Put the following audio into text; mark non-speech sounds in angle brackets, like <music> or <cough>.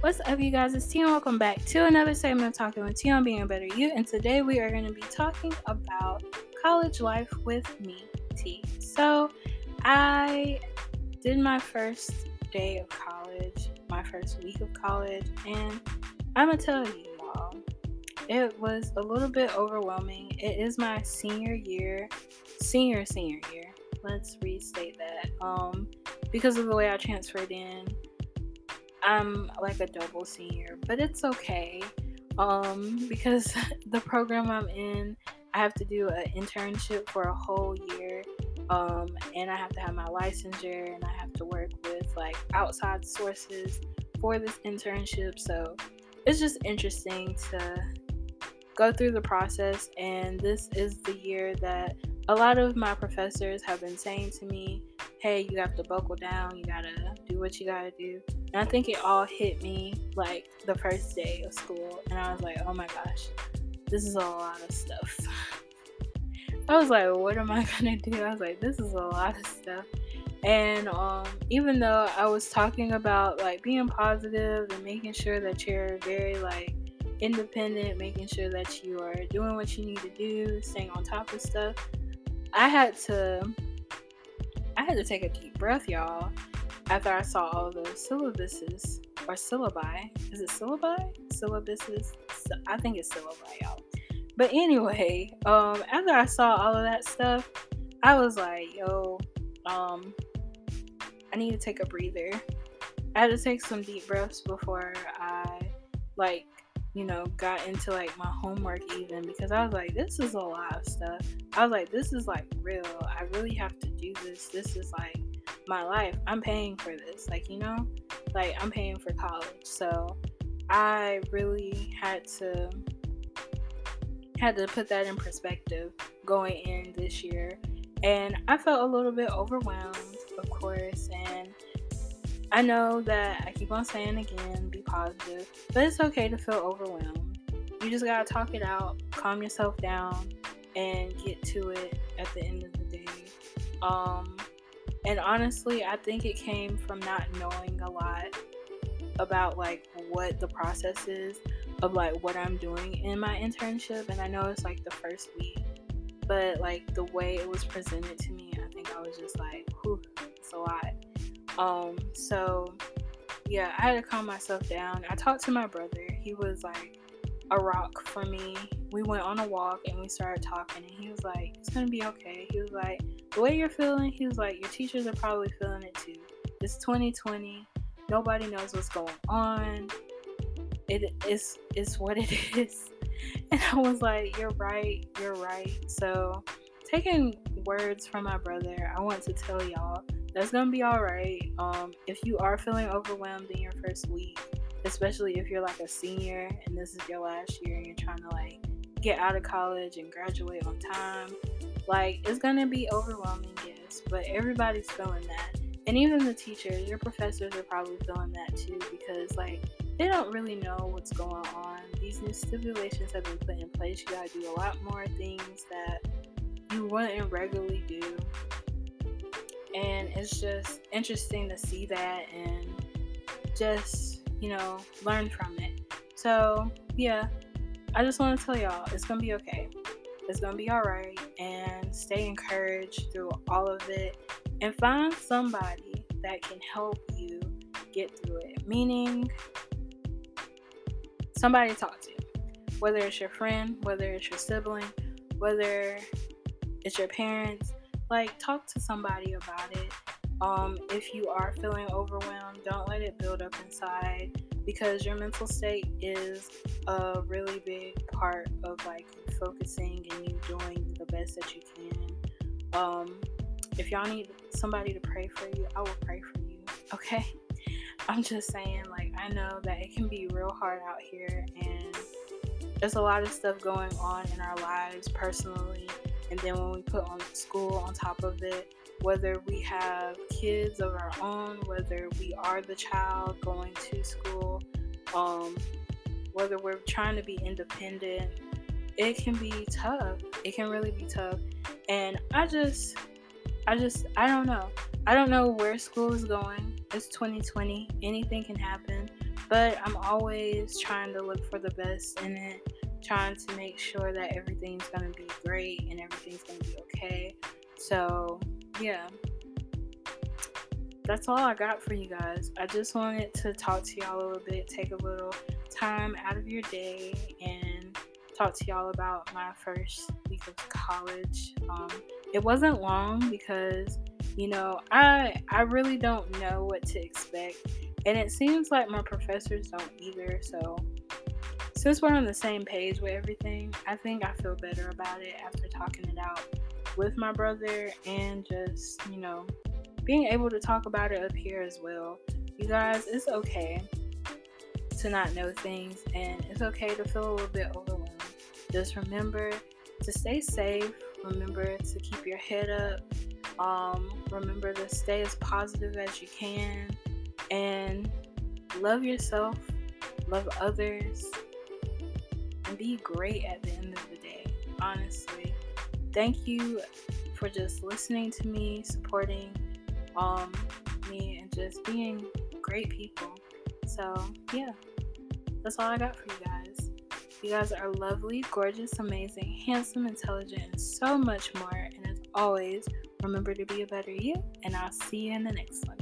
What's up, you guys? It's Tia. Welcome back to another segment of Talking with Tia on Being a Better You. And today we are going to be talking about college life with me, T. So, I did my first day of college, my first week of college, and I'm going to tell you, y'all, it was a little bit overwhelming. It is my senior year, senior, senior year. Let's restate that. Um, because of the way I transferred in I'm like a double senior, but it's okay. Um, <laughs> because <laughs> the program I'm in, I have to do an internship for a whole year. Um, and I have to have my licensure and I have to work with like outside sources for this internship. So it's just interesting to go through the process. And this is the year that a lot of my professors have been saying to me, hey, you have to buckle down, you gotta do what you gotta do. And I think it all hit me like the first day of school, and I was like, oh my gosh, this is a lot of stuff. <laughs> I was like, what am I <laughs> gonna do? I was like, this is a lot of stuff. And um, even though I was talking about like being positive and making sure that you're very like independent, making sure that you are doing what you need to do, staying on top of stuff, I had to had to take a deep breath, y'all, after I saw all the syllabuses or syllabi. Is it syllabi? Syllabuses? I think it's syllabi, y'all. But anyway, um, after I saw all of that stuff, I was like, yo, um, I need to take a breather. I had to take some deep breaths before I like you know, got into like my homework even because I was like, this is a lot of stuff. I was like, this is like real. I really have to do this. This is like my life. I'm paying for this. Like, you know, like I'm paying for college. So I really had to had to put that in perspective going in this year. And I felt a little bit overwhelmed, of course, and I know that I keep on saying again, be positive, but it's okay to feel overwhelmed. You just gotta talk it out, calm yourself down, and get to it at the end of the day. Um, and honestly, I think it came from not knowing a lot about like what the process is of like what I'm doing in my internship. And I know it's like the first week, but like the way it was presented to me, I think I was just like, whew, it's a lot. Um, so yeah, I had to calm myself down. I talked to my brother. He was like a rock for me. We went on a walk and we started talking and he was like, It's gonna be okay. He was like, The way you're feeling, he was like, Your teachers are probably feeling it too. It's 2020. Nobody knows what's going on. It is it's what it <laughs> is. And I was like, You're right, you're right. So taking words from my brother, I want to tell y'all that's gonna be all right. Um, if you are feeling overwhelmed in your first week, especially if you're like a senior and this is your last year and you're trying to like get out of college and graduate on time, like it's gonna be overwhelming, yes, but everybody's feeling that. And even the teachers, your professors are probably feeling that too because like they don't really know what's going on. These new stipulations have been put in place. You gotta do a lot more things that you wouldn't regularly do and it's just interesting to see that and just you know learn from it. So yeah i just want to tell y'all it's gonna be okay. It's gonna be all right and stay encouraged through all of it. And find somebody that can help you get through it. Meaning somebody to talk to. Whether it's your friend whether it's your sibling whether it's your parents like talk to somebody about it. Um, if you are feeling overwhelmed don't let it build up inside because your mental state is a really big part of like focusing and you doing the best that you can. Um, if y'all need somebody to pray for you i will pray for you <laughs> okay? I'm just saying like i know that it can be real hard out here and there's a lot of stuff going on in our lives personally and then when we put on school on top of it, whether we have kids of our own, whether we are the child going to school, um, whether we're trying to be independent, it can be tough. It can really be tough. And I just, I just, I don't know. I don't know where school is going. It's 2020. Anything can happen. but I'm always trying to look for the best in it, trying to make sure that everything's going to be great and everything's going to be okay. So, yeah. That's all I got for you guys. I just wanted to talk to y'all a little bit, take a little time out of your day, and talk to y'all about my first week of college. Um, it wasn't long because you know I I really don't know what to expect and it seems like my professors don't either. So, since we're on the same page with everything, I think I feel better about it after talking it out with my brother and just, you know, being able to talk about it up here as well. You guys, it's okay to not know things and it's okay to feel a little bit overwhelmed. Just remember to stay safe, remember to keep your head up, um, remember to stay as positive as you can and love yourself, love others, and be great at the end of the day. Honestly, thank you for just listening to me, supporting um, me, and just being great people. So, yeah, that's all I got for you guys. You guys are lovely, gorgeous, amazing, handsome, intelligent, and so much more. And as always, remember to be a better you, and I'll see you in the next one.